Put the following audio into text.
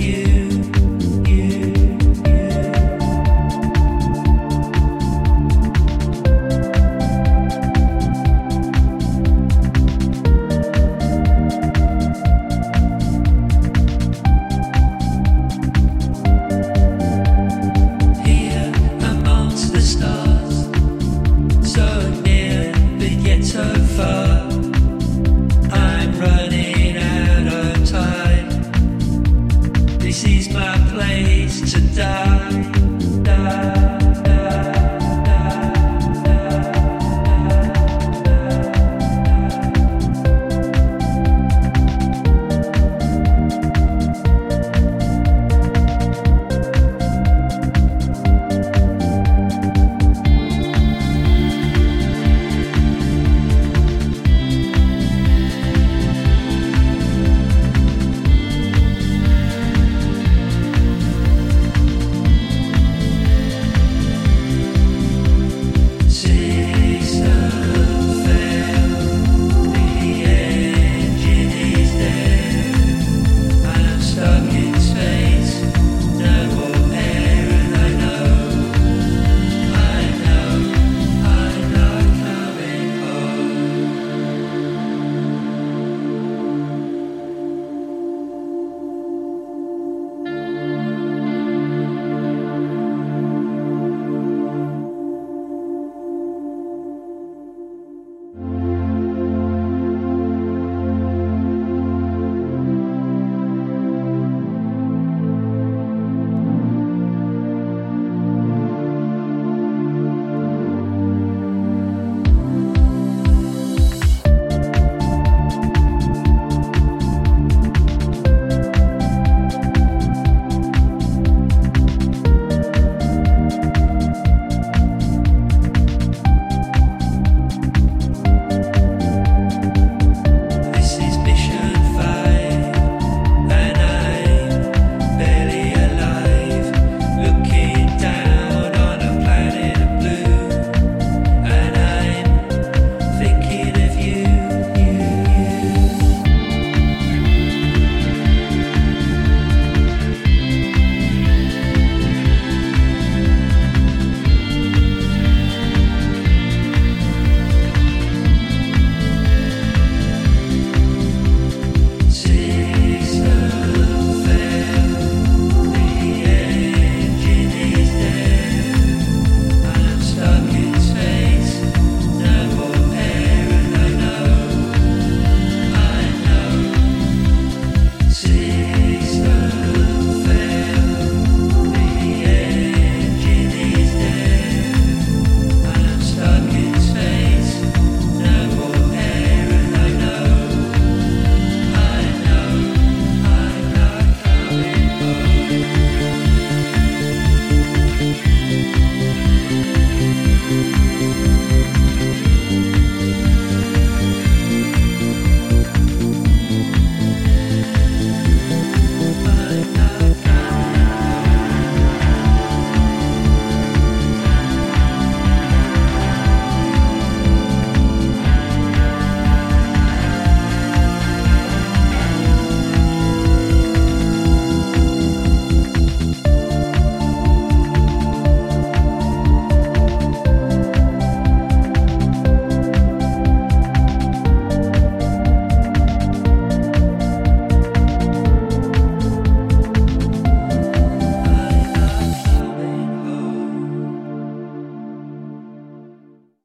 you.